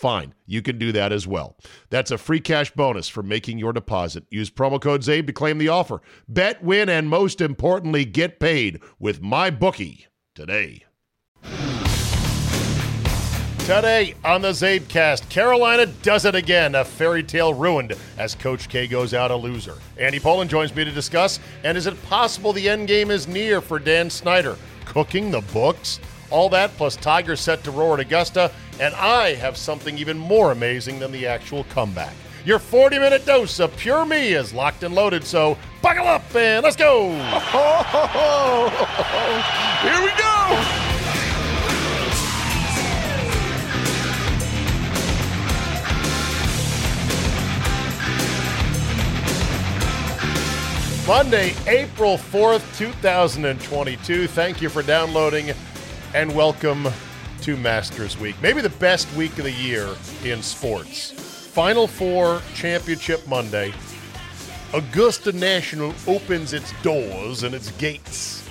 fine. You can do that as well. That's a free cash bonus for making your deposit. Use promo code ZABE to claim the offer. Bet, win, and most importantly, get paid with my bookie today. Today on the Zabecast, Carolina does it again. A fairy tale ruined as Coach K goes out a loser. Andy Pollin joins me to discuss. And is it possible the end game is near for Dan Snyder? Cooking the books? All that plus Tigers set to roar at Augusta. And I have something even more amazing than the actual comeback. Your 40 minute dose of pure me is locked and loaded, so buckle up and let's go! Here we go! Monday, April 4th, 2022. Thank you for downloading and welcome to Masters Week. Maybe the best week of the year in sports. Final Four Championship Monday. Augusta National opens its doors and its gates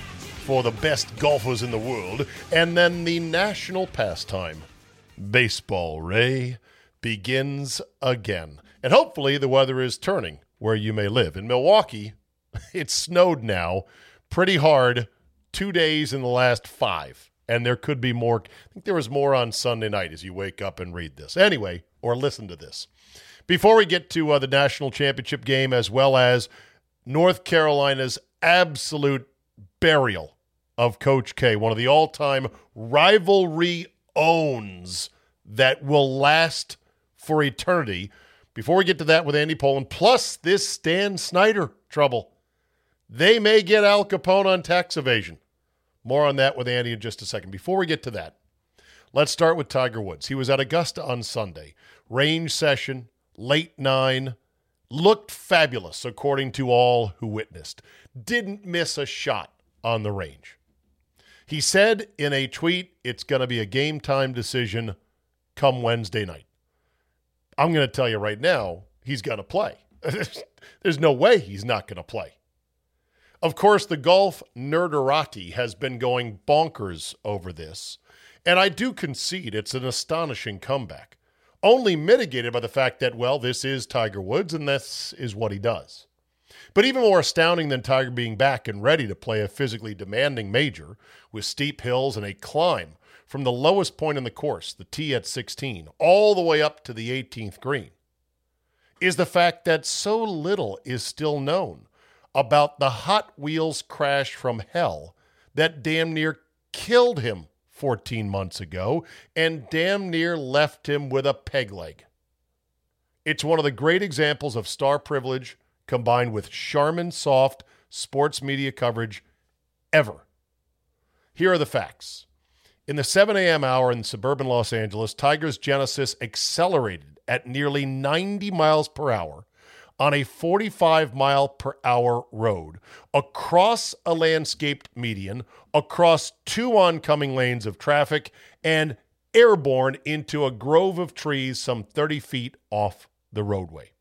for the best golfers in the world. And then the national pastime, baseball, Ray, begins again. And hopefully the weather is turning where you may live. In Milwaukee, it snowed now pretty hard two days in the last five. And there could be more. I think there was more on Sunday night as you wake up and read this. Anyway, or listen to this. Before we get to uh, the national championship game, as well as North Carolina's absolute burial of Coach K, one of the all time rivalry owns that will last for eternity. Before we get to that with Andy Pollin, plus this Dan Snyder trouble. They may get Al Capone on tax evasion. More on that with Andy in just a second. Before we get to that, let's start with Tiger Woods. He was at Augusta on Sunday. Range session, late nine, looked fabulous according to all who witnessed. Didn't miss a shot on the range. He said in a tweet, it's going to be a game time decision come Wednesday night. I'm going to tell you right now, he's going to play. There's no way he's not going to play. Of course, the golf nerderati has been going bonkers over this, and I do concede it's an astonishing comeback, only mitigated by the fact that, well, this is Tiger Woods and this is what he does. But even more astounding than Tiger being back and ready to play a physically demanding major with steep hills and a climb from the lowest point in the course, the tee at 16, all the way up to the 18th green, is the fact that so little is still known about the Hot Wheels crash from hell that damn near killed him 14 months ago and damn near left him with a peg leg. It's one of the great examples of star privilege combined with Charmin soft sports media coverage ever. Here are the facts. In the 7 a.m. hour in suburban Los Angeles, Tiger's Genesis accelerated at nearly 90 miles per hour on a 45 mile per hour road across a landscaped median, across two oncoming lanes of traffic, and airborne into a grove of trees some 30 feet off the roadway.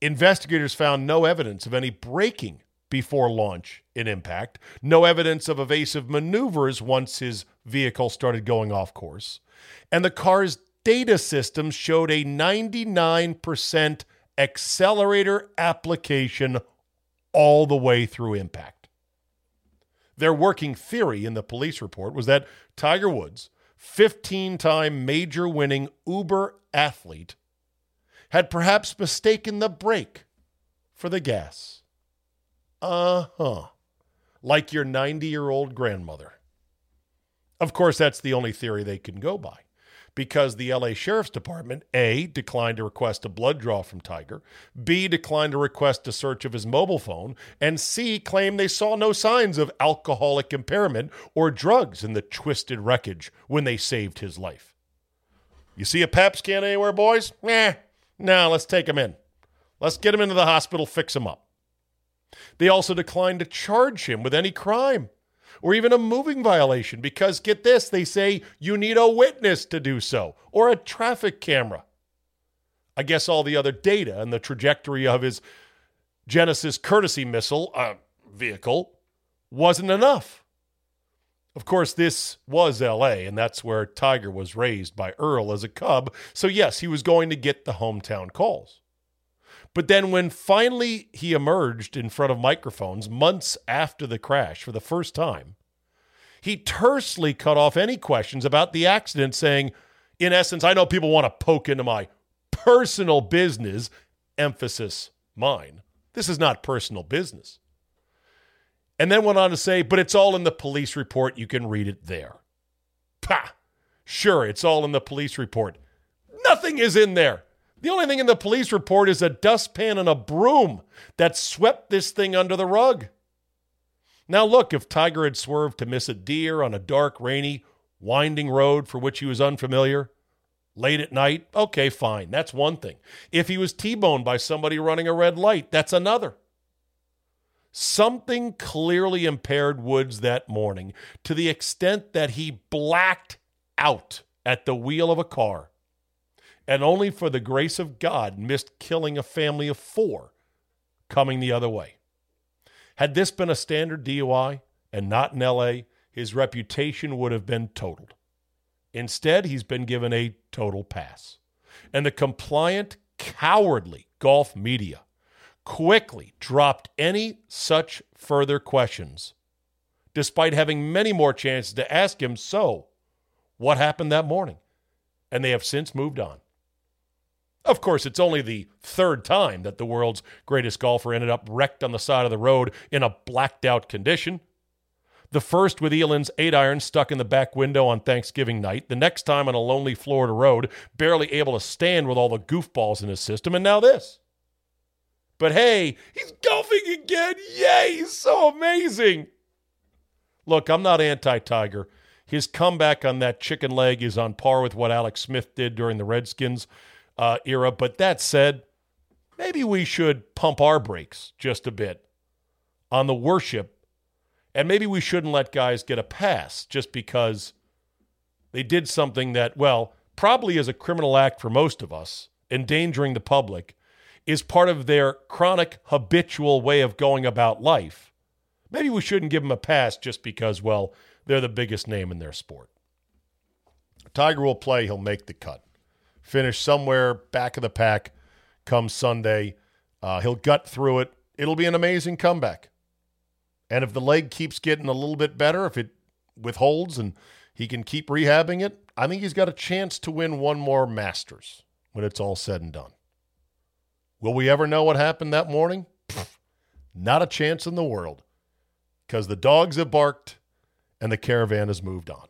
Investigators found no evidence of any braking before launch in impact, no evidence of evasive maneuvers once his vehicle started going off course, and the car's data system showed a 99% accelerator application all the way through impact. Their working theory in the police report was that Tiger Woods, 15 time major winning Uber athlete, had perhaps mistaken the brake for the gas. Uh huh. Like your 90 year old grandmother. Of course, that's the only theory they can go by because the LA Sheriff's Department A declined to request a blood draw from Tiger, B declined to request a search of his mobile phone, and C claimed they saw no signs of alcoholic impairment or drugs in the twisted wreckage when they saved his life. You see a PAP scan anywhere, boys? Eh, now let's take him in. Let's get him into the hospital, fix him up. They also declined to charge him with any crime or even a moving violation because get this, they say you need a witness to do so or a traffic camera. I guess all the other data and the trajectory of his Genesis courtesy missile uh, vehicle wasn't enough. Of course, this was LA, and that's where Tiger was raised by Earl as a cub. So, yes, he was going to get the hometown calls. But then, when finally he emerged in front of microphones months after the crash for the first time, he tersely cut off any questions about the accident, saying, in essence, I know people want to poke into my personal business, emphasis mine. This is not personal business. And then went on to say, but it's all in the police report. You can read it there. Pah! Sure, it's all in the police report. Nothing is in there. The only thing in the police report is a dustpan and a broom that swept this thing under the rug. Now, look, if Tiger had swerved to miss a deer on a dark, rainy, winding road for which he was unfamiliar, late at night, okay, fine. That's one thing. If he was T boned by somebody running a red light, that's another. Something clearly impaired Woods that morning to the extent that he blacked out at the wheel of a car and only for the grace of God missed killing a family of four coming the other way. Had this been a standard DUI and not in LA, his reputation would have been totaled. Instead, he's been given a total pass. And the compliant, cowardly golf media quickly dropped any such further questions, despite having many more chances to ask him, So, what happened that morning? And they have since moved on. Of course, it's only the third time that the world's greatest golfer ended up wrecked on the side of the road in a blacked out condition. The first with Elin's eight iron stuck in the back window on Thanksgiving night. The next time on a lonely Florida road, barely able to stand with all the goofballs in his system. And now this. But hey, he's golfing again. Yay, he's so amazing. Look, I'm not anti Tiger. His comeback on that chicken leg is on par with what Alex Smith did during the Redskins uh, era. But that said, maybe we should pump our brakes just a bit on the worship. And maybe we shouldn't let guys get a pass just because they did something that, well, probably is a criminal act for most of us, endangering the public, is part of their chronic, habitual way of going about life. Maybe we shouldn't give them a pass just because, well, they're the biggest name in their sport. Tiger will play, he'll make the cut finish somewhere back of the pack come Sunday. Uh, he'll gut through it. It'll be an amazing comeback. And if the leg keeps getting a little bit better, if it withholds and he can keep rehabbing it, I think he's got a chance to win one more Masters when it's all said and done. Will we ever know what happened that morning? Pfft, not a chance in the world because the dogs have barked and the caravan has moved on.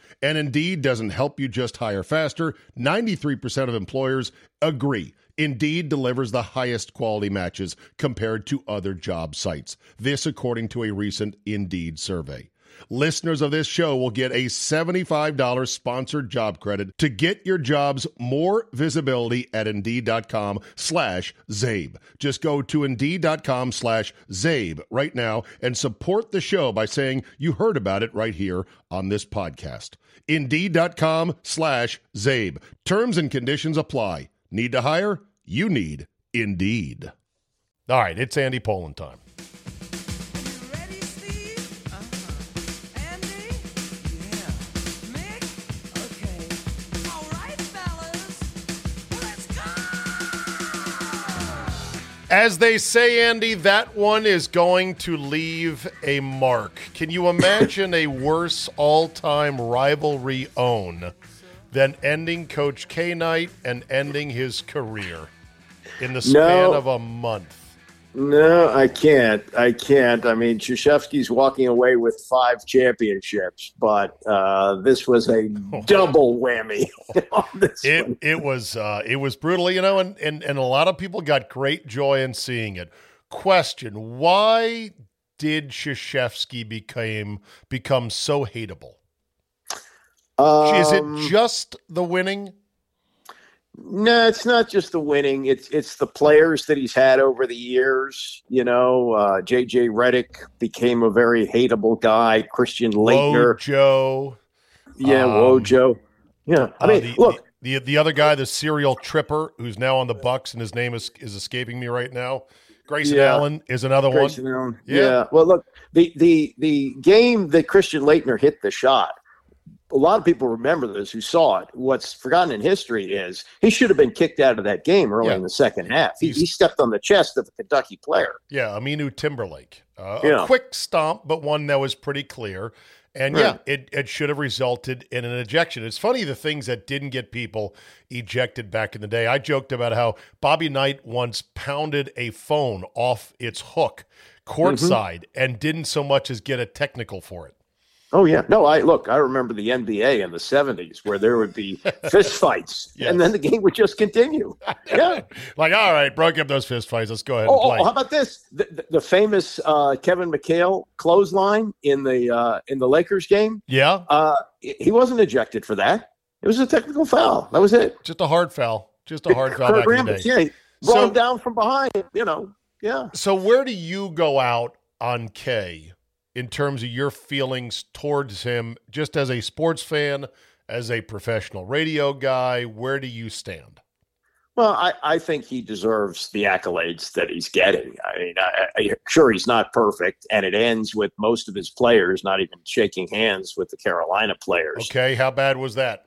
And Indeed doesn't help you just hire faster. 93% of employers agree. Indeed delivers the highest quality matches compared to other job sites. This, according to a recent Indeed survey. Listeners of this show will get a $75 sponsored job credit to get your jobs more visibility at Indeed.com slash Zabe. Just go to Indeed.com slash Zabe right now and support the show by saying you heard about it right here on this podcast. Indeed.com slash Zabe. Terms and conditions apply. Need to hire? You need Indeed. All right, it's Andy Pollin time. As they say, Andy, that one is going to leave a mark. Can you imagine a worse all time rivalry own than ending Coach K night and ending his career in the span no. of a month? No, I can't. I can't. I mean, Krzyzewski's walking away with five championships, but uh, this was a double whammy. it one. it was uh, it was brutal, you know, and, and and a lot of people got great joy in seeing it. Question: Why did Krzyzewski became become so hateable? Um, Is it um, just the winning? No, it's not just the winning. It's it's the players that he's had over the years. You know, uh, JJ Redick became a very hateable guy. Christian Laettner, Joe, yeah, um, Wojo, yeah. I uh, mean, the, look, the, the the other guy, the serial tripper, who's now on the Bucks, and his name is is escaping me right now. Grayson yeah. Allen is another Grayson one. Allen. Yeah. yeah. Well, look, the the the game that Christian Laettner hit the shot a lot of people remember this who saw it. What's forgotten in history is he should have been kicked out of that game early yeah. in the second half. He, he, stepped on the chest of a Kentucky player. Yeah, Aminu Timberlake. Uh, yeah. A quick stomp, but one that was pretty clear. And right. yeah, it, it should have resulted in an ejection. It's funny the things that didn't get people ejected back in the day. I joked about how Bobby Knight once pounded a phone off its hook courtside mm-hmm. and didn't so much as get a technical for it. Oh yeah, no. I look. I remember the NBA in the '70s where there would be fist fights, yes. and then the game would just continue. Yeah, like all right, broke up those fist fights. Let's go ahead. Oh, oh how about this? The, the, the famous uh, Kevin McHale clothesline in the uh, in the Lakers game. Yeah, uh, he wasn't ejected for that. It was a technical foul. That was it. Just a hard foul. Just a hard foul. Back Rambis, in the day. Yeah, brought so, him down from behind. You know. Yeah. So where do you go out on K? In terms of your feelings towards him, just as a sports fan, as a professional radio guy? Where do you stand? Well, I, I think he deserves the accolades that he's getting. I mean, I, I, sure he's not perfect, and it ends with most of his players not even shaking hands with the Carolina players. Okay, how bad was that?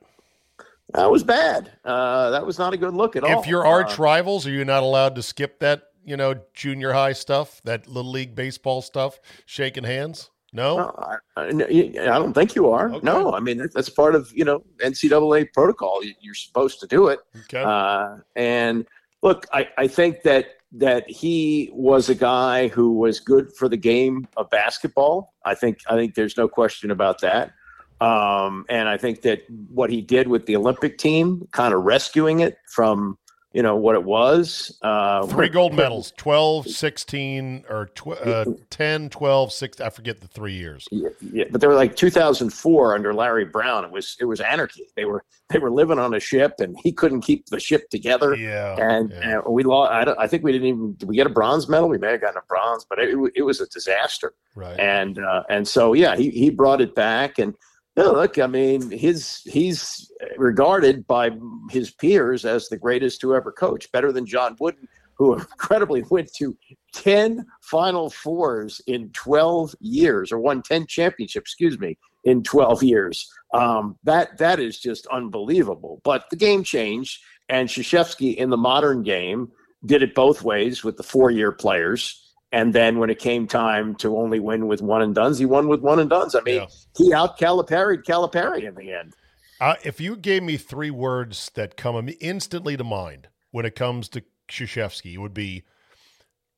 That was bad. Uh, that was not a good look at if all. If you're arch uh, rivals, are you not allowed to skip that you know, junior high stuff, that little league baseball stuff, shaking hands? No, I, I, don't think you are. Okay. No, I mean that's part of you know NCAA protocol. You're supposed to do it. Okay. Uh, and look, I, I think that that he was a guy who was good for the game of basketball. I think I think there's no question about that. Um, and I think that what he did with the Olympic team, kind of rescuing it from you know what it was. Uh, three gold medals 12 16 or tw- uh, 10 12 6 i forget the three years. Yeah, yeah, but they were like 2004 under larry brown. It was it was anarchy. They were they were living on a ship and he couldn't keep the ship together. Yeah and, yeah. and we lost I, I, think we didn't even did we get a bronze medal? We may have gotten a bronze but it, it was a disaster. Right. And uh, and so yeah he, he brought it back and no, look, I mean, his he's regarded by his peers as the greatest to ever coach, better than John Wooden, who incredibly went to 10 Final Fours in 12 years, or won 10 championships, excuse me, in 12 years. Um, that that is just unbelievable. But the game changed, and Krzyzewski in the modern game did it both ways with the four-year players and then when it came time to only win with one and duns, he won with one and duns. I mean, yeah. he out Calipari Calipari in the end. Uh, if you gave me three words that come instantly to mind when it comes to Krzyzewski, it would be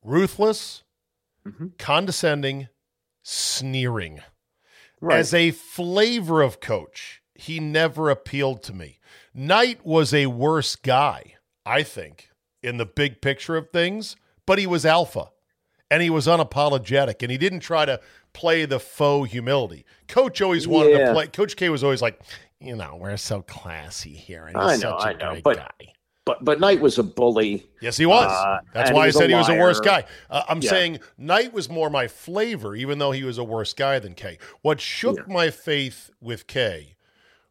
ruthless, mm-hmm. condescending, sneering. Right. As a flavor of coach, he never appealed to me. Knight was a worse guy, I think, in the big picture of things, but he was alpha and he was unapologetic and he didn't try to play the faux humility. Coach always wanted yeah. to play. Coach K was always like, you know, we're so classy here. And I know, I know, but. Guy. But, but Knight was a bully. Yes, he was. Uh, That's why I said he was a worse guy. Uh, I'm yeah. saying Knight was more my flavor, even though he was a worse guy than K. What shook yeah. my faith with K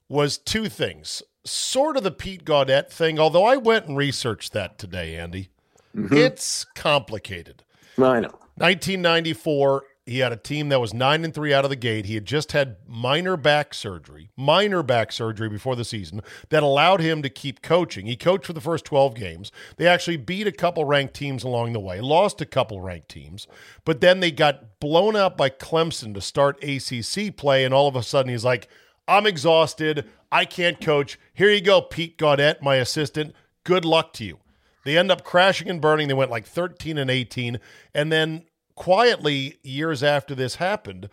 was two things. Sort of the Pete Gaudet thing, although I went and researched that today, Andy. Mm-hmm. It's complicated. Know. 1994, he had a team that was nine and three out of the gate. He had just had minor back surgery, minor back surgery before the season that allowed him to keep coaching. He coached for the first 12 games. They actually beat a couple ranked teams along the way, lost a couple ranked teams, but then they got blown out by Clemson to start ACC play. And all of a sudden, he's like, I'm exhausted. I can't coach. Here you go, Pete Gaudet, my assistant. Good luck to you. They end up crashing and burning. They went like 13 and 18. And then quietly, years after this happened,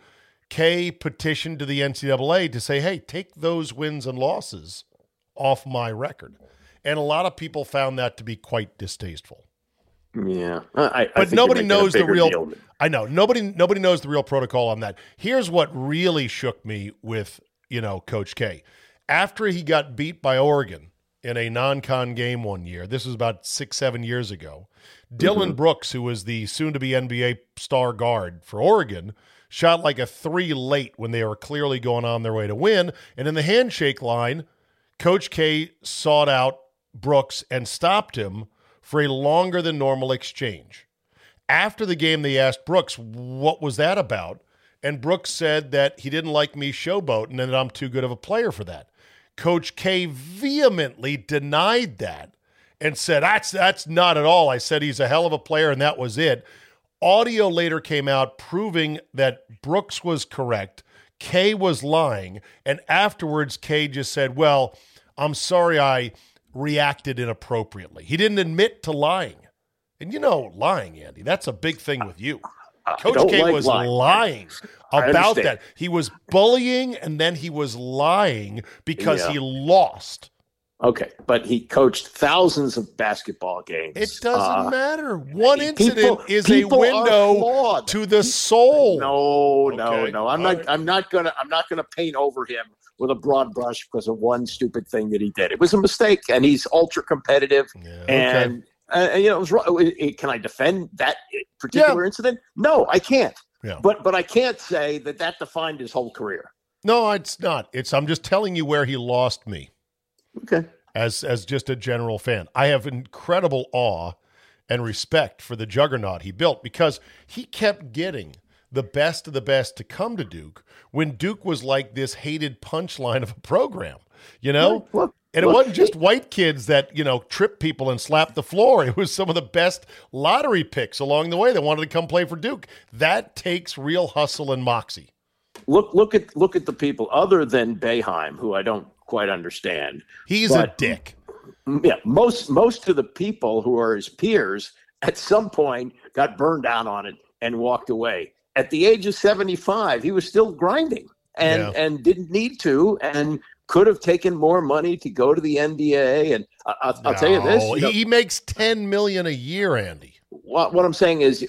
K petitioned to the NCAA to say, hey, take those wins and losses off my record. And a lot of people found that to be quite distasteful. Yeah, I, but I nobody knows the real. I know nobody nobody knows the real protocol on that. Here's what really shook me with you know Coach K. After he got beat by Oregon in a non-con game one year. This was about six, seven years ago. Dillon mm-hmm. Brooks, who was the soon-to-be NBA star guard for Oregon, shot like a three late when they were clearly going on their way to win. And in the handshake line, Coach K sought out Brooks and stopped him for a longer than normal exchange. After the game, they asked Brooks, what was that about? And Brooks said that he didn't like me showboating and that I'm too good of a player for that. Coach K vehemently denied that and said, That's that's not at all. I said he's a hell of a player, and that was it. Audio later came out proving that Brooks was correct. K was lying. And afterwards, K just said, Well, I'm sorry I reacted inappropriately. He didn't admit to lying. And you know, lying, Andy, that's a big thing with you. Coach K like was lying, lying about that. He was bullying and then he was lying because yeah. he lost. Okay, but he coached thousands of basketball games. It doesn't uh, matter. One incident people, is people a window to the soul. No, no, okay. no. I'm All not. Right. I'm not gonna. I'm not gonna paint over him with a broad brush because of one stupid thing that he did. It was a mistake, and he's ultra competitive. Yeah, and okay. Uh, you know, it was wrong. Can I defend that particular yeah. incident? No, I can't. Yeah. But but I can't say that that defined his whole career. No, it's not. It's I'm just telling you where he lost me. Okay. As as just a general fan, I have incredible awe and respect for the juggernaut he built because he kept getting the best of the best to come to Duke when Duke was like this hated punchline of a program. You know, look, and it wasn't just white kids that, you know, trip people and slap the floor. It was some of the best lottery picks along the way that wanted to come play for Duke. That takes real hustle and moxie. Look look at look at the people other than Boeheim, who I don't quite understand. He's but, a dick. Yeah, most most of the people who are his peers at some point got burned down on it and walked away. At the age of 75, he was still grinding and Yeah. and didn't need to and could have taken more money to go to the NBA. And I, I'll, I'll tell you this: you know, he, makes ten million a year, Andy. what, what I'm saying is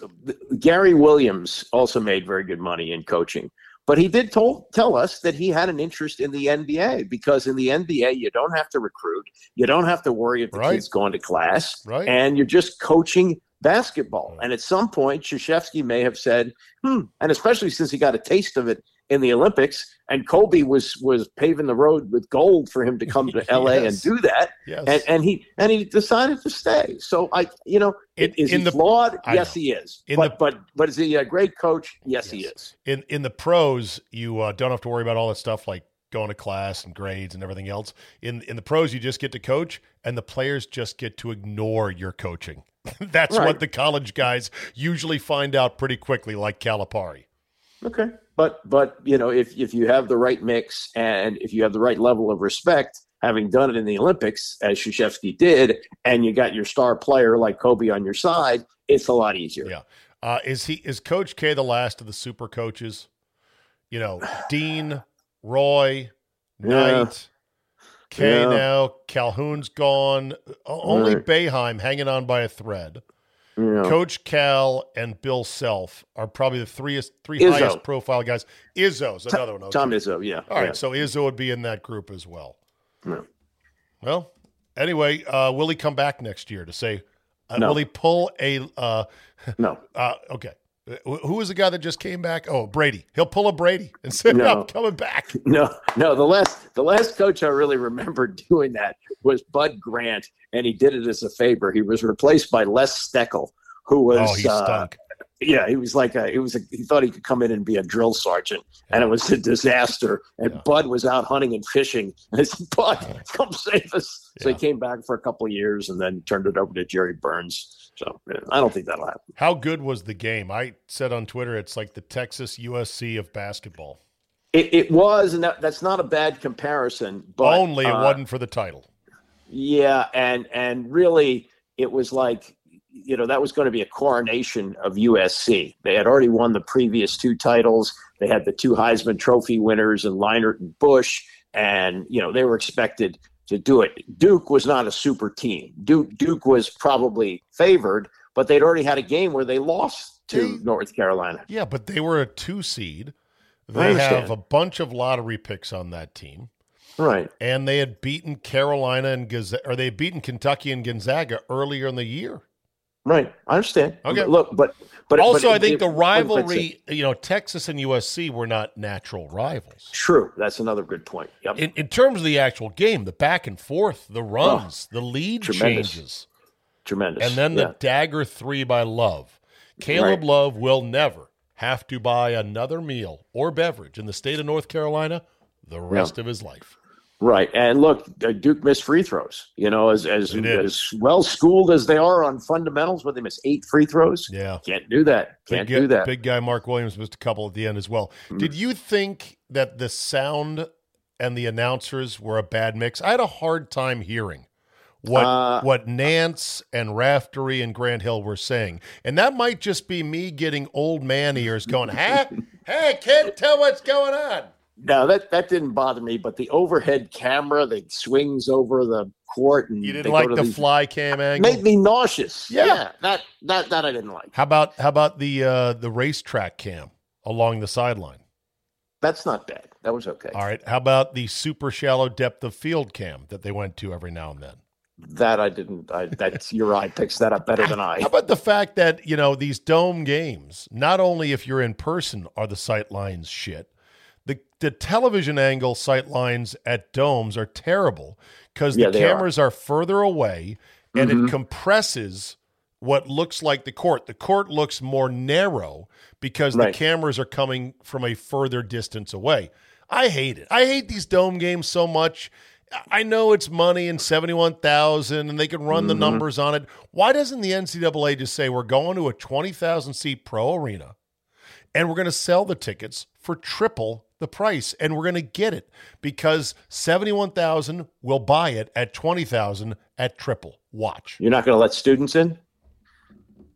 Gary Williams also made very good money in coaching. But he did told, tell us that he had an interest in the NBA because in the NBA you don't have to recruit, you don't have to worry if the Right. kid's going to class, Right. and you're just coaching basketball. And at some point, Krzyzewski may have said, "Hmm," and especially since he got a taste of it in the Olympics, and Kobe was was paving the road with gold for him to come to LA and do that Yes. and and he and he decided to stay. So I, you know, In- is in he the- flawed? I Yes, know. he is. In but the- but but is he a great coach? Yes, he is. in in the pros, you uh, don't have to worry about all that stuff like going to class and grades and everything else. In in the pros, you just get to coach, and the players just get to ignore your coaching. That's what the college guys usually find out pretty quickly, like Calipari. Okay, but but you know, if if you have the right mix and if you have the right level of respect, having done it in the Olympics as Krzyzewski did, and you got your star player like Kobe on your side, it's a lot easier. Yeah. Uh, is he is Coach K the last of the super coaches? You know, Dean, Roy, Yeah. Knight, K Yeah. now, Calhoun's gone. Only Right. Boeheim hanging on by a thread. Know, Coach Cal and Bill Self are probably the three three Izzo. highest profile guys. Izzo's another one. okay. Tom Izzo, yeah. All right, yeah. so Izzo would be in that group as well. Yeah. Well, anyway, uh, will he come back next year to say? Uh, No. Will he pull a? Uh, No, uh, okay, who was the guy that just came back? Oh, Brady. He'll pull a Brady and say, No. "I'm coming back." No, no. The last the last coach I really remember doing that was Bud Grant, and he did it as a favor. He was replaced by Les Steckel, who was oh, he uh, stunk. Yeah, he was like a he was a, he thought he could come in and be a drill sergeant, and it was a disaster. And Yeah. Bud was out hunting and fishing, and I said, "Bud, come save us." So Yeah. he came back for a couple of years, and then turned it over to Jerry Burns. So yeah, I don't think that'll happen. How good was the game? I said on Twitter, it's like the Texas USC of basketball. It, it was, and that, that's not a bad comparison. But Only it uh, wasn't for the title. Yeah, and and really, it was like you know that was going to be a coronation of USC. They had already won the previous two titles. They had the two Heisman Trophy winners and Leinart and Bush, and you know they were expected to do it. Duke was not a super team. Duke Duke was probably favored, but they'd already had a game where they lost to They- North Carolina. Yeah, but they were a two seed. They have a bunch of lottery picks on that team, Right. and they had beaten Carolina and Gonzaga, or they had beaten Kentucky and Gonzaga earlier in the year. Right. I understand. Okay. Look, but but also, but I think it- the but it's a- rivalry, you know, Texas and USC were not natural rivals. True. That's another good point. Yep. In, in terms of the actual game, the back and forth, the runs, the lead Oh, tremendous. changes, Tremendous. and then the Yeah. dagger three by Love. Caleb Right. Love will never have to buy another meal or beverage in the state of North Carolina the rest of his life. Right, and look, uh, Duke missed free throws. You know, as as as well schooled as they are on fundamentals, where they miss eight free throws, Yeah. can't do that. Can't big, do that. Big guy Mark Williams missed a couple at the end as well. Did you think that the sound and the announcers were a bad mix? I had a hard time hearing what Uh, what Nance and Raftery and Grant Hill were saying, and that might just be me getting old man ears going, "Huh? hey, kid, tell what's going on." No, that that didn't bother me, but the overhead camera that swings over the court and You didn't like the these- fly cam angle. made me nauseous. Yeah. Yeah. that that that I didn't like. How about how about the uh, the racetrack cam along the sideline? That's not bad. That was okay. All right. How about the super shallow depth of field cam that they went to every now and then? That I didn't. I, that's your eye picks that up better than I. How about the fact that, you know, these dome games, not only if you're in person are the sight lines shit, the, the television angle sight lines at domes are terrible because Yeah, the they are. cameras are. further away and Mhm. it compresses what looks like the court. The court looks more narrow because Right. the cameras are coming from a further distance away. I hate it. I hate these dome games so much. I know it's money and 71,000 and they can run the Mhm. numbers on it. Why doesn't the NCAA just say we're going to a 20,000 seat pro arena and we're going to sell the tickets for triple the price and we're going to get it because 71,000 will buy it at 20,000 at triple. Watch. You're not going to let students in.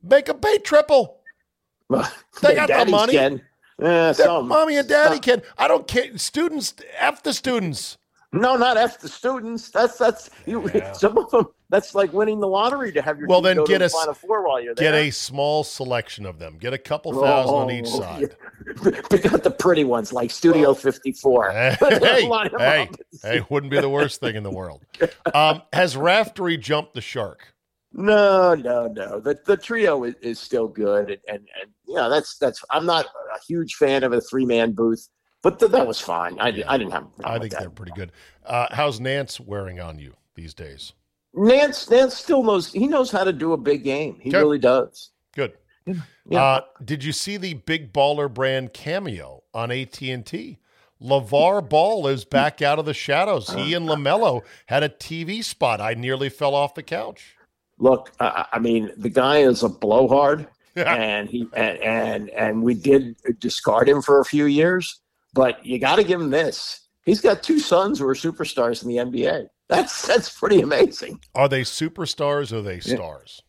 Make them pay triple. they got the money. Can. Eh. Mommy and daddy some. can. I don't care. Students, F the students. No, not F the students. That's that's you. Yeah. Some of them. That's like winning the lottery to have your well. then get a final four while you're there. Get a small selection of them. Get a couple thousand oh, on each oh, side. Pick out the pretty ones like Studio 54. Hey, hey, hey, wouldn't be the worst thing in the world. Um, has Raftery jumped the shark? No, no, no. The the trio is, is still good, and, and and you know that's that's. I'm not a huge fan of a three man booth but th- that was fine. I, yeah. I didn't have. I think they're pretty good. Uh, how's Nance wearing on you these days? Nance, Nance still knows. He knows how to do a big game. He really does. Good. Yeah. Uh, did you see the big baller brand cameo on AT and T? LaVar Ball is back out of the shadows. He and LaMelo had a TV spot. I nearly fell off the couch. Look, I, I mean, the guy is a blowhard, and he and, and and we did discard him for a few years. But you got to give him this. He's got two sons who are superstars in the NBA. That's that's pretty amazing. Are they superstars or are they stars?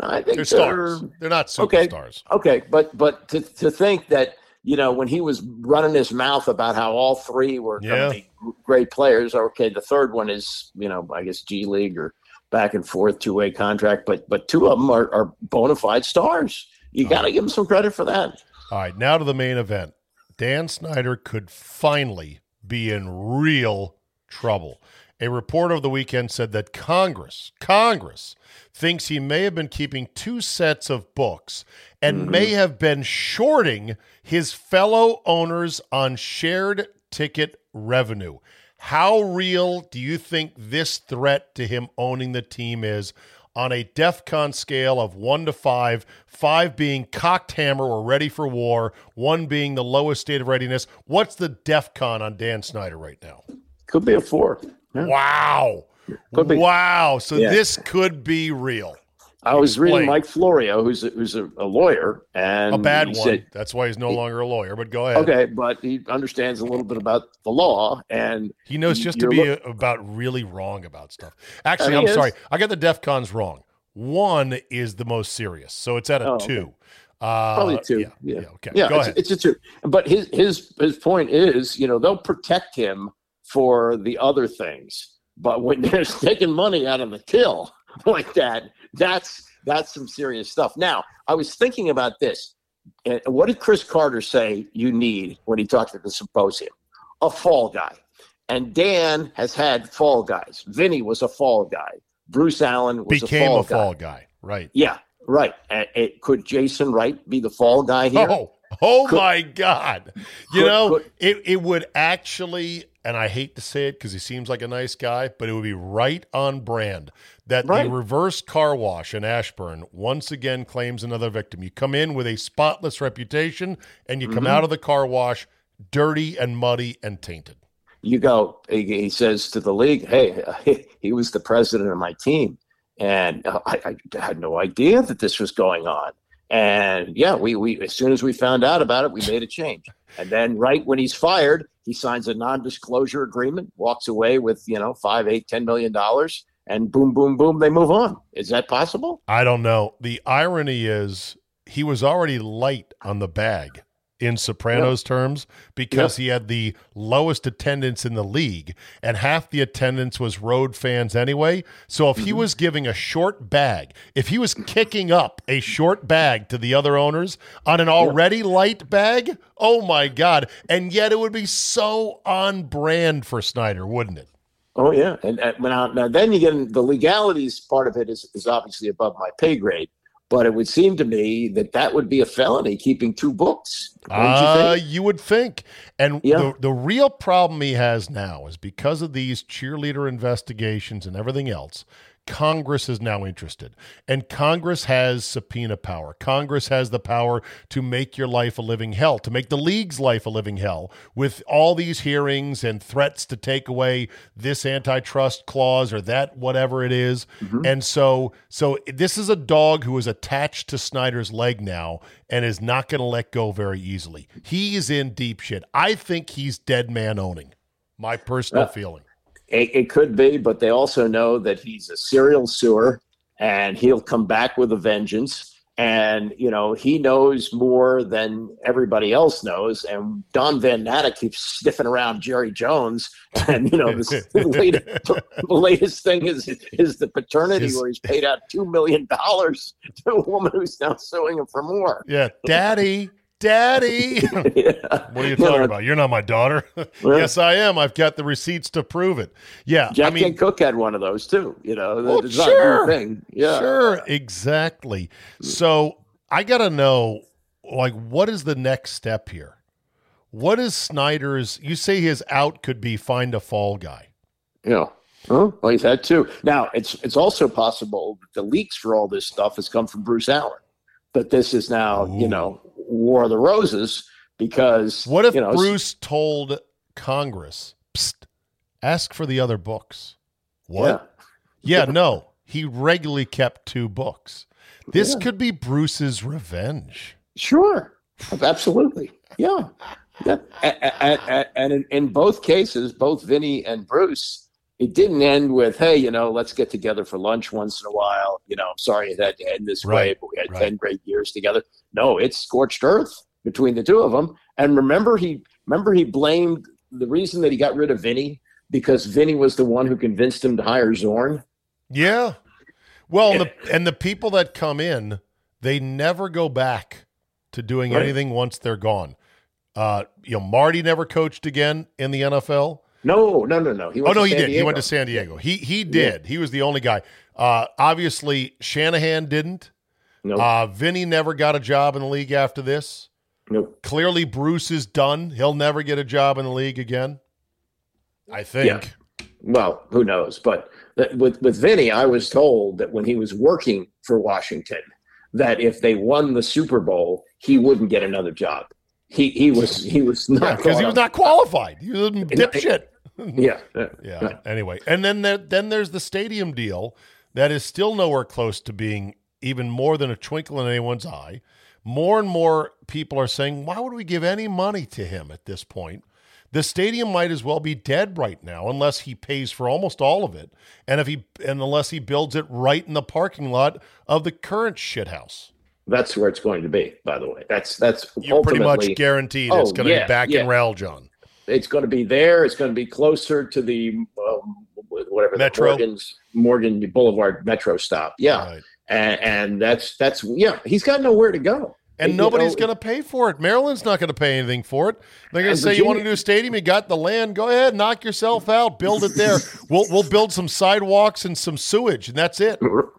Yeah. I think they're, stars. They're not superstars. Okay, okay. but but to, to think that you know when he was running his mouth about how all three were yeah. going to be great players. Okay, the third one is you know I guess G League or back and forth two way contract, but but two of them are, are bona fide stars. You got to give them some credit for that. All right, now to the main event. Dan Snyder could finally be in real trouble. A report over the weekend said that Congress, Congress thinks he may have been keeping two sets of books and mm-hmm. may have been shorting his fellow owners on shared ticket revenue. How real do you think this threat to him owning the team is on a DEFCON scale of one to five, five being cocked hammer or ready for war, one being the lowest state of readiness. What's the DEFCON on Dan Snyder right now? Could be a four. Yeah. Wow. Wow. So yeah. this could be real. I was reading Mike Florio, who's a, who's a, a lawyer, and a bad one. Said, That's why he's no he, longer a lawyer. But go ahead. Okay, but he understands a little bit about the law, and he knows just to be about really wrong about stuff. Actually, I'm sorry, I got the DefCons wrong. One is the most serious, so it's at a oh, two. Okay. Uh, Probably two. Yeah, yeah. yeah okay. Yeah, Go it's, ahead. it's a two. But his his his point is, you know, they'll protect him for the other things, but when they're taking money out of the till like that, that's that's some serious stuff. Now, I was thinking about this. What did Cris Carter say you need when he talked at the symposium? A fall guy. And Dan has had fall guys. Vinny was a fall guy. Bruce Allen was became a fall, a fall guy. guy. Right. Yeah. Right. And it, could Jason Wright be the fall guy here? Oh, oh could, my God! You could, know, could, it it would actually, and I hate to say it because he seems like a nice guy, but it would be right on brand that right. the reverse car wash in Ashburn once again claims another victim. You come in with a spotless reputation and you come mm-hmm. out of the car wash dirty and muddy and tainted. You go, he, says to the league, hey, he was the president of my team. And uh, I, I had no idea that this was going on. And yeah, we, we as soon as we found out about it, we made a change. And then right when he's fired, he signs a non-disclosure agreement, walks away with, you know, five, eight, ten million dollars and boom, boom, boom, they move on. Is that possible? I don't know. The irony is he was already light on the bag in Sopranos yep. terms because yep. he had the lowest attendance in the league and half the attendance was road fans anyway. So if mm-hmm. he was giving a short bag, if he was kicking up a short bag to the other owners on an already yep. light bag, oh my God. And yet it would be so on brand for Snyder, wouldn't it? Oh yeah, and, and now, now then you get in, the legalities part of it is, is obviously above my pay grade, but it would seem to me that that would be a felony keeping two books. Uh, you, you, would think. And yeah. the, the real problem he has now is because of these cheerleader investigations and everything else, Congress is now interested. And Congress has subpoena power. Congress has the power to make your life a living hell, to make the league's life a living hell with all these hearings and threats to take away this antitrust clause or that whatever it is. Mm-hmm. And so so this is a dog who is attached to Snyder's leg now and is not going to let go very easily. He is in deep shit. I think he's dead man owning. My personal uh, feeling. It, it, could be, but they also know that he's a serial sewer and he'll come back with a vengeance. and you know he knows more than everybody else knows. And Don Van Natta keeps sniffing around Jerry Jones, and you know the, latest, the latest thing is is the paternity where he's paid out two million dollars to a woman who's now suing him for more. Yeah, Daddy. Daddy. yeah. What are you talking about? You're not my daughter. yes, I am. I've got the receipts to prove it. Yeah. Jack I mean, Cooke had one of those too. You know, oh, well, it's sure. thing. Yeah. Sure. Exactly. So I got to know, like, what is the next step here? What is Snyder's? You say his out could be find a fall guy. Yeah. Well, he's had two. Now it's it's also possible that the leaks for all this stuff has come from Bruce Allen. But this is now, Ooh. you know, War of the Roses because what if you know, Bruce told Congress, ask for the other books? What? Yeah, yeah no. He regularly kept two books. This yeah. could be Bruce's revenge. Sure, absolutely. Yeah, yeah. And, and in, in both cases, both Vinny and Bruce it didn't end with, hey, you know, let's get together for lunch once in a while. You know, I'm sorry it had to end this right, way, but we had right. 10 great years together. No, it's scorched earth between the two of them. And remember, he remember he blamed the reason that he got rid of Vinny because Vinny was the one who convinced him to hire Zorn. Yeah. Well, and the, and the people that come in, they never go back to doing right. anything once they're gone. Uh, you know, Marty never coached again in the NFL. No, no, no, no. He oh no, he did. He went to San Diego. He he did. Yeah. He was the only guy. Uh, obviously, Shanahan didn't. Nope. Uh, Vinny never got a job in the league after this. Nope. Clearly, Bruce is done. He'll never get a job in the league again. I think. Yeah. Well, who knows? But with with Vinny, I was told that when he was working for Washington, that if they won the Super Bowl, he wouldn't get another job. He he was he was not because yeah, he was not qualified. He was a dipshit. yeah, yeah, yeah. Anyway, and then there, then there's the stadium deal that is still nowhere close to being even more than a twinkle in anyone's eye. More and more people are saying, why would we give any money to him at this point? The stadium might as well be dead right now unless he pays for almost all of it, and if he and unless he builds it right in the parking lot of the current shithouse. That's where it's going to be. By the way, that's that's You're pretty much guaranteed oh, it's going to yeah, be back yeah. in Raljon it's going to be there. It's going to be closer to the um, whatever Metro Morgan's, Morgan Boulevard Metro stop. Yeah, right. and, and that's that's yeah. He's got nowhere to go and you nobody's going to pay for it. Maryland's not going to pay anything for it. They're going to say, Virginia, "You want to do a stadium? You got the land. Go ahead, knock yourself out. Build it there. we'll we'll build some sidewalks and some sewage, and that's it."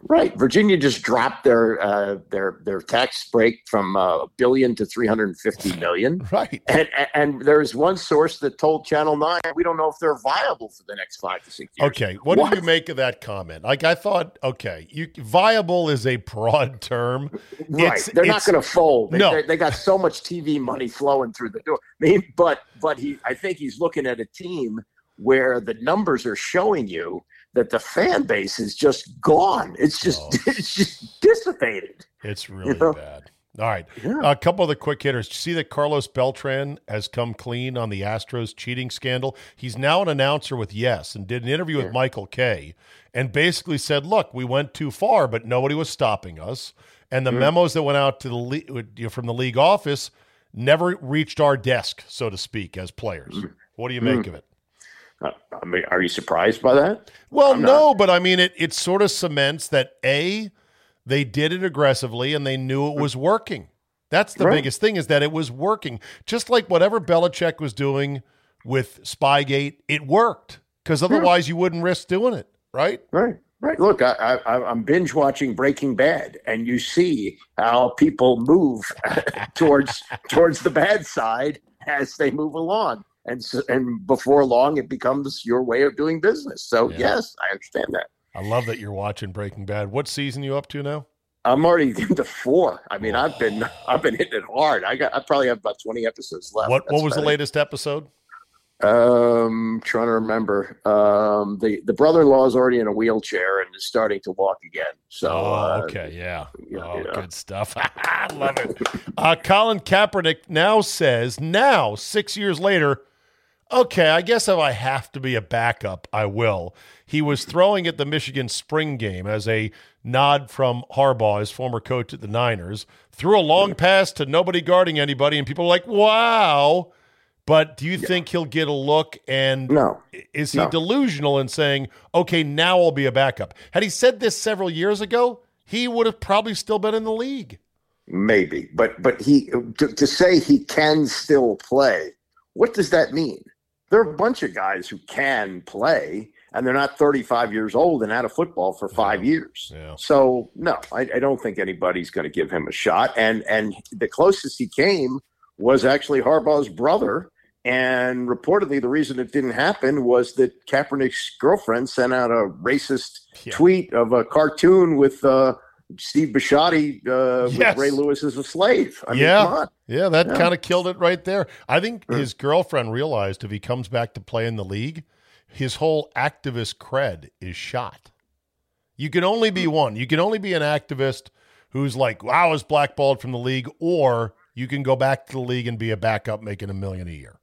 Right. Virginia just dropped their uh, their their tax break from uh, a billion to three hundred and fifty million. Right. And and there's one source that told Channel Nine we don't know if they're viable for the next five to six years. Okay. What, what? do you make of that comment? Like I thought. Okay, you viable is a broad term. Right. It's, they're it's, not going to they, no. they got so much TV money flowing through the door. I mean, but but he, I think he's looking at a team where the numbers are showing you that the fan base is just gone. It's just oh. it's just dissipated. It's really you know? bad. All right. Yeah. A couple of the quick hitters. See that Carlos Beltran has come clean on the Astros cheating scandal? He's now an announcer with Yes and did an interview yeah. with Michael Kay and basically said, look, we went too far, but nobody was stopping us and the mm-hmm. memos that went out to the league, from the league office never reached our desk, so to speak, as players. Mm-hmm. What do you make mm-hmm. of it? Uh, I mean, are you surprised by that? Well, no, but I mean, it it sort of cements that a they did it aggressively and they knew it was working. That's the right. biggest thing is that it was working. Just like whatever Belichick was doing with Spygate, it worked because otherwise yeah. you wouldn't risk doing it, right? Right. Right. Look, I, I, I'm binge watching Breaking Bad, and you see how people move towards towards the bad side as they move along, and so, and before long, it becomes your way of doing business. So yeah. yes, I understand that. I love that you're watching Breaking Bad. What season you up to now? I'm already into four. I mean, I've been I've been hitting it hard. I got I probably have about 20 episodes left. What That's What was the latest episode? Um, trying to remember. Um, the the brother-in-law is already in a wheelchair and is starting to walk again. So, oh, uh, okay, yeah, you know, oh, yeah. good stuff. I love it. Uh, Colin Kaepernick now says, now six years later, okay, I guess if I have to be a backup, I will. He was throwing at the Michigan spring game as a nod from Harbaugh, his former coach at the Niners, threw a long pass to nobody guarding anybody, and people were like, wow. But do you yeah. think he'll get a look? And no, is he no. delusional in saying, okay, now I'll be a backup? Had he said this several years ago, he would have probably still been in the league. Maybe, but but he to, to say he can still play. What does that mean? There are a bunch of guys who can play, and they're not 35 years old and out of football for five yeah. years. Yeah. So no, I, I don't think anybody's going to give him a shot. And and the closest he came was actually Harbaugh's brother. And reportedly, the reason it didn't happen was that Kaepernick's girlfriend sent out a racist yeah. tweet of a cartoon with uh, Steve Bisciotti uh, yes. with Ray Lewis as a slave. I yeah, mean, yeah, that yeah. kind of killed it right there. I think mm-hmm. his girlfriend realized if he comes back to play in the league, his whole activist cred is shot. You can only be one. You can only be an activist who's like, "Wow, I was blackballed from the league," or you can go back to the league and be a backup making a million a year.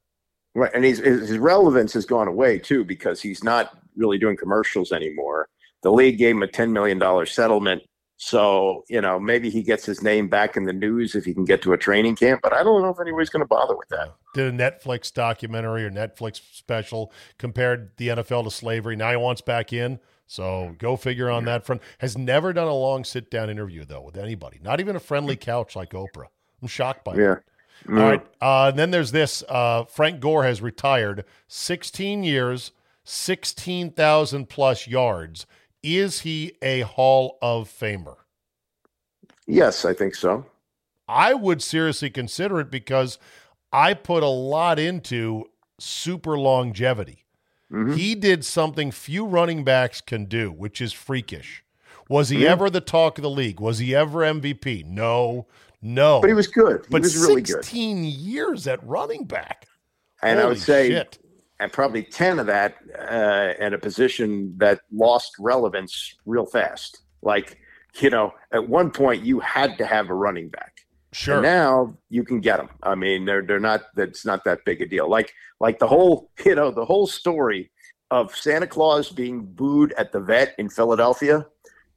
Right, and his his relevance has gone away too because he's not really doing commercials anymore. The league gave him a ten million dollar settlement, so you know maybe he gets his name back in the news if he can get to a training camp. But I don't know if anybody's going to bother with that. Did a Netflix documentary or Netflix special compared the NFL to slavery. Now he wants back in. So go figure on that front. Has never done a long sit down interview though with anybody, not even a friendly couch like Oprah. I'm shocked by yeah. that. Mm. All right. Uh, and then there's this uh, Frank Gore has retired 16 years, 16,000 plus yards. Is he a Hall of Famer? Yes, I think so. I would seriously consider it because I put a lot into super longevity. Mm-hmm. He did something few running backs can do, which is freakish. Was he mm-hmm. ever the talk of the league? Was he ever MVP? No. No, but he was good. He but was really good. Sixteen years at running back, and Holy I would say, shit. and probably ten of that uh, in a position that lost relevance real fast. Like you know, at one point you had to have a running back. Sure. And now you can get them. I mean, they're they're not. That's not that big a deal. Like like the whole you know the whole story of Santa Claus being booed at the vet in Philadelphia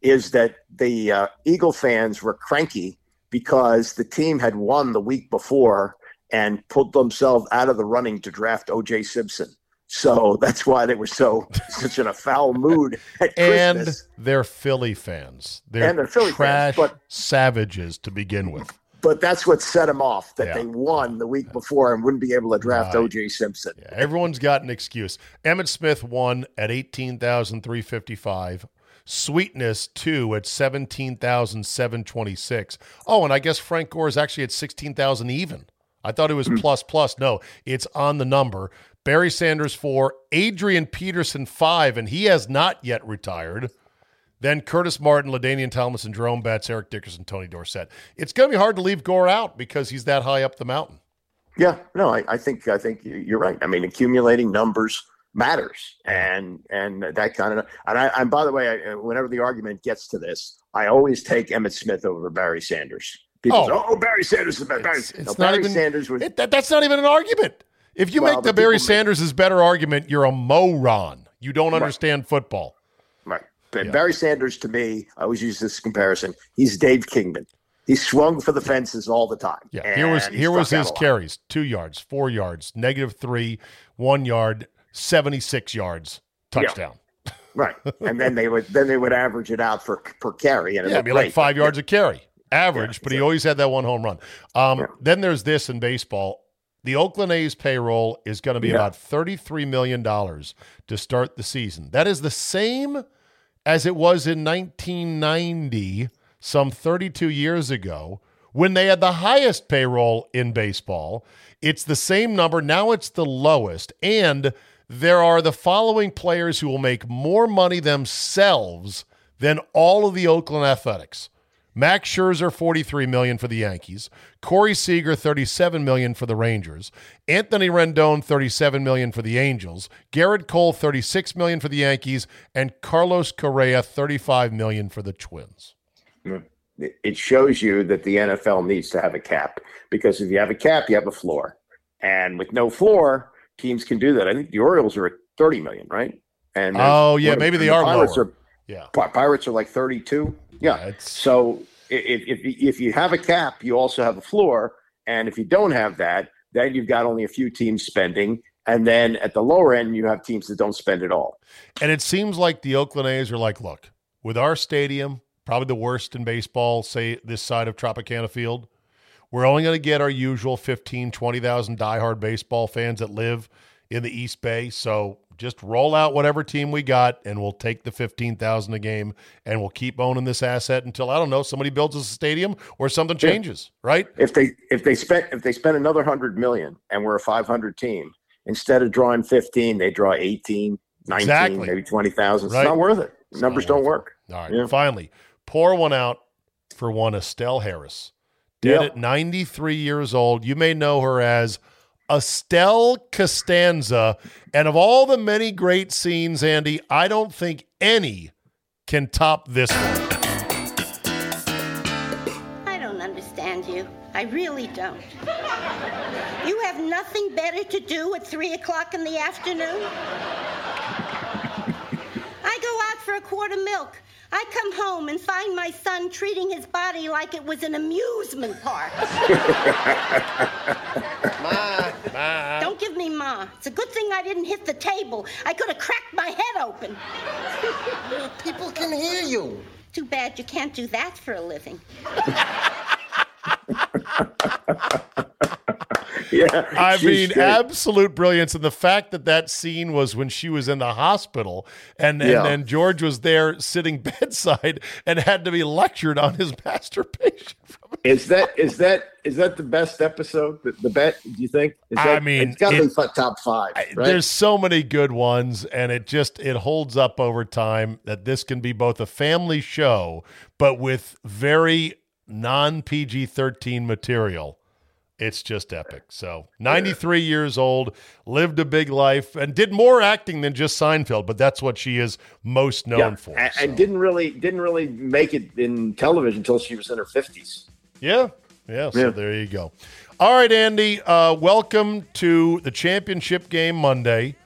is that the uh, Eagle fans were cranky because the team had won the week before and pulled themselves out of the running to draft OJ Simpson. So that's why they were so such in a foul mood at and Christmas. they're Philly fans. They're, and they're Philly trash fans, but, savages to begin with. But that's what set them off that Yeah. they won the week before and wouldn't be able to draft Right. OJ Simpson. Yeah, everyone's got an excuse. Emmitt Smith won at 18,355. Sweetness, two at 17,726. Oh, and I guess Frank Gore is actually at 16,000 even. I thought it was mm. plus plus. No, it's on the number. Barry Sanders, four. Adrian Peterson, five, and he has not yet retired. Then Curtis Martin, LaDainian Thomas, and Jerome Bettis, Eric Dickerson, Tony Dorsett. It's going to be hard to leave Gore out because he's that high up the mountain. Yeah, no, I, I think I think you're right. I mean, accumulating numbers matters, and and that kind of. And I, and by the way, I, whenever the argument gets to this, I always take Emmitt Smith over Barry Sanders. People Oh. say, "Oh, Barry Sanders is better." Barry, It's, it's no, not Barry even Sanders was it- that, that's not even an argument. If you Well, make the Barry make- Sanders is better argument, you're a moron. You don't understand football. right. But Yeah. Barry Sanders, to me, I always use this comparison. He's Dave Kingman. He swung for the fences all the time. Yeah, here was here was his carries: two yards, four yards, negative three, one yard, seventy six yards, touchdown. Right, and then they would then they would average it out for per carry, and Yeah, be like five yards a carry, average, Yeah, but he always had that one home run. Um, Yeah. Then there's this in baseball. The Oakland A's payroll is going to be Yeah. about $33 million to start the season. That is the same as it was in 1990, some 32 years ago, when they had the highest payroll in baseball. It's the same number. Now it's the lowest. And there are the following players who will make more money themselves than all of the Oakland Athletics. Max Scherzer, 43 million for the Yankees. Corey Seager, 37 million for the Rangers. Anthony Rendon, 37 million for the Angels. Gerrit Cole, 36 million for the Yankees, and Carlos Correa, 35 million for the Twins. it shows you that the NFL needs to have a cap because if you have a cap, you have a floor, and with no floor, teams can do that. I think the Orioles are at 30 million, right? And oh yeah, maybe they the are Pirates lower. Are, yeah, Pirates are like 32. Yeah. yeah so if, if if you have a cap, you also have a floor, and if you don't have that, then you've got only a few teams spending, and then at the lower end, you have teams that don't spend at all. And it seems like the Oakland A's are like, look, with our stadium, probably the worst in baseball, say this side of Tropicana Field, we're only going to get our usual 15, 20,000 diehard baseball fans that live in the East Bay. So just roll out whatever team we got and we'll take the 15,000 a game and we'll keep owning this asset until I don't know somebody builds us a stadium or something changes, yeah. right? If they if they spent if they spend another 100 million and we're a 500 team, instead of drawing 15, they draw 18, 19, exactly. maybe 20,000. It's not worth it. It's Numbers don't work. All right. Yeah. Finally, pour one out for one Estelle Harris. Dead yep. at 93 years old. You may know her as Estelle Costanza. And of all the many great scenes, Andy, I don't think any can top this one. I don't understand you. I really don't. You have nothing better to do at 3 o'clock in the afternoon? I go out for a quart of milk. I come home and find my son treating his body like it was an amusement park. ma, ma. Don't give me ma. It's a good thing I didn't hit the table. I could have cracked my head open. People can hear you. Too bad you can't do that for a living. yeah. I mean, great. absolute brilliance. And the fact that that scene was when she was in the hospital and, and, yeah. and George was there sitting bedside and had to be lectured on his masturbation. Is that is that is that the best episode? The, the bet? Do you think? Is that, I mean, it's got to be top five. Right? There's so many good ones, and it just it holds up over time. That this can be both a family show, but with very non PG 13 material it's just epic. So, 93 years old, lived a big life, and did more acting than just Seinfeld. But that's what she is most known yeah, for. And, so. and didn't really didn't really make it in television until she was in her 50s. Yeah, yeah. So yeah. there you go. All right, Andy. Uh, welcome to the championship game Monday.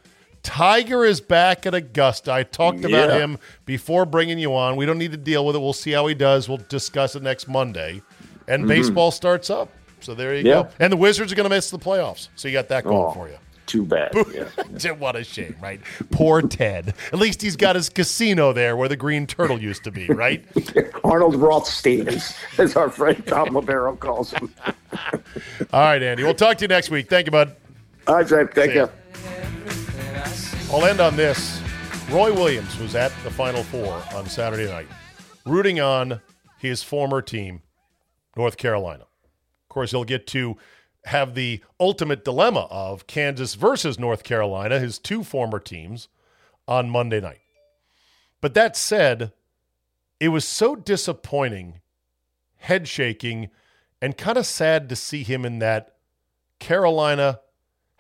Tiger is back at Augusta. I talked yeah. about him before bringing you on. We don't need to deal with it. We'll see how he does. We'll discuss it next Monday. And mm-hmm. baseball starts up. So there you yeah. go. And the Wizards are going to miss the playoffs. So you got that going oh, for you. Too bad. Yeah. what a shame, right? Poor Ted. At least he's got his casino there where the Green Turtle used to be, right? Arnold Rothstein, as, as our friend Tom Loverro calls him. All right, Andy. We'll talk to you next week. Thank you, bud. All right, Jay. Thank you. I'll end on this. Roy Williams was at the Final Four on Saturday night, rooting on his former team, North Carolina course, he'll get to have the ultimate dilemma of Kansas versus North Carolina, his two former teams, on Monday night. But that said, it was so disappointing, head shaking, and kind of sad to see him in that Carolina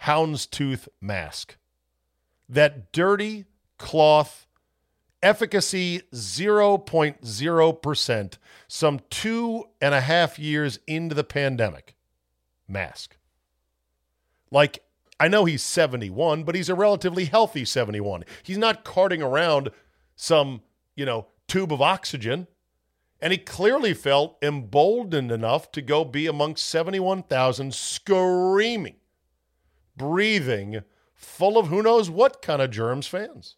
houndstooth mask. That dirty cloth, efficacy 0.0%, some two and a half years into the pandemic. Mask. Like, I know he's 71, but he's a relatively healthy 71. He's not carting around some, you know, tube of oxygen. And he clearly felt emboldened enough to go be amongst 71,000 screaming, breathing, full of who knows what kind of germs fans.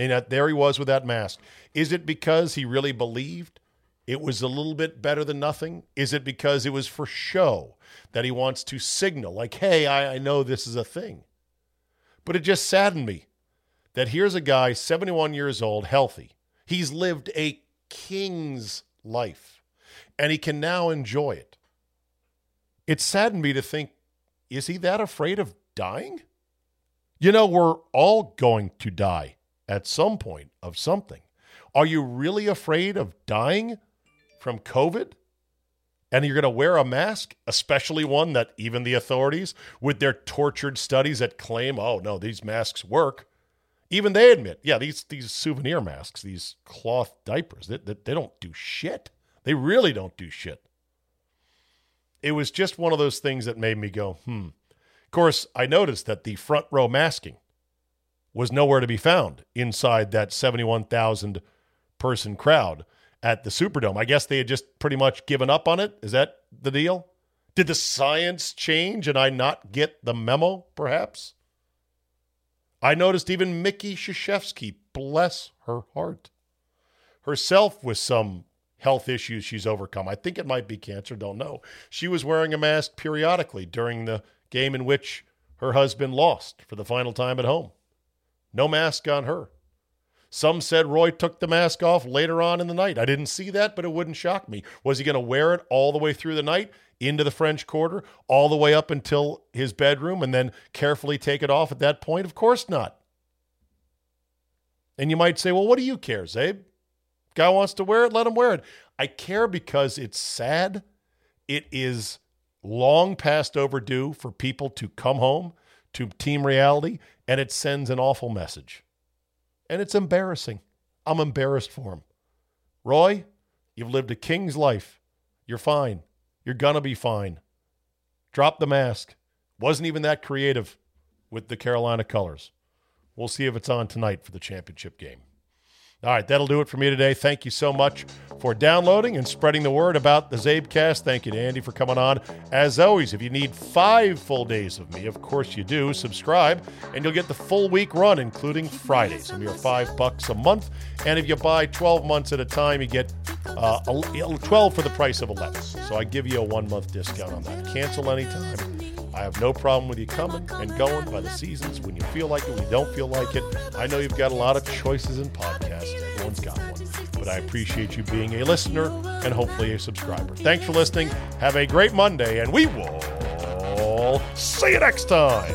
And there he was with that mask. Is it because he really believed it was a little bit better than nothing? Is it because it was for show that he wants to signal, like, hey, I, I know this is a thing? But it just saddened me that here's a guy, 71 years old, healthy. He's lived a king's life and he can now enjoy it. It saddened me to think, is he that afraid of dying? You know, we're all going to die at some point of something. Are you really afraid of dying from COVID and you're going to wear a mask, especially one that even the authorities, with their tortured studies that claim, oh, no, these masks work, even they admit, yeah, these, these souvenir masks, these cloth diapers, they, they, they don't do shit. They really don't do shit. It was just one of those things that made me go, hmm. Of course, I noticed that the front row masking was nowhere to be found inside that 71,000 person crowd at the Superdome. I guess they had just pretty much given up on it. Is that the deal? Did the science change and I not get the memo, perhaps? I noticed even Mickie Krzyzewski, bless her heart, herself with some health issues she's overcome. I think it might be cancer, don't know. She was wearing a mask periodically during the game in which her husband lost for the final time at home. No mask on her. Some said Roy took the mask off later on in the night. I didn't see that, but it wouldn't shock me. Was he going to wear it all the way through the night into the French Quarter, all the way up until his bedroom, and then carefully take it off at that point? Of course not. And you might say, well, what do you care, Zabe? Guy wants to wear it, let him wear it. I care because it's sad. It is long past overdue for people to come home to team reality, and it sends an awful message. And it's embarrassing. I'm embarrassed for him. Roy, you've lived a king's life. You're fine. You're going to be fine. Drop the mask. Wasn't even that creative with the Carolina colors. We'll see if it's on tonight for the championship game. All right, that'll do it for me today. Thank you so much for downloading and spreading the word about the Zabecast. Thank you to Andy for coming on. As always, if you need five full days of me, of course you do, subscribe and you'll get the full week run, including Fridays. A mere five bucks a month. And if you buy 12 months at a time, you get uh, 12 for the price of 11. So I give you a one month discount on that. Cancel anytime. I have no problem with you coming and going by the seasons when you feel like it, when you don't feel like it. I know you've got a lot of choices in podcasts. Everyone's got one. But I appreciate you being a listener and hopefully a subscriber. Thanks for listening. Have a great Monday, and we will see you next time.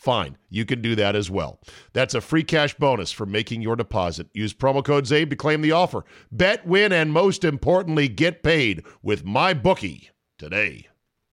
fine. You can do that as well. That's a free cash bonus for making your deposit. Use promo code ZABE to claim the offer. Bet, win, and most importantly, get paid with my bookie today.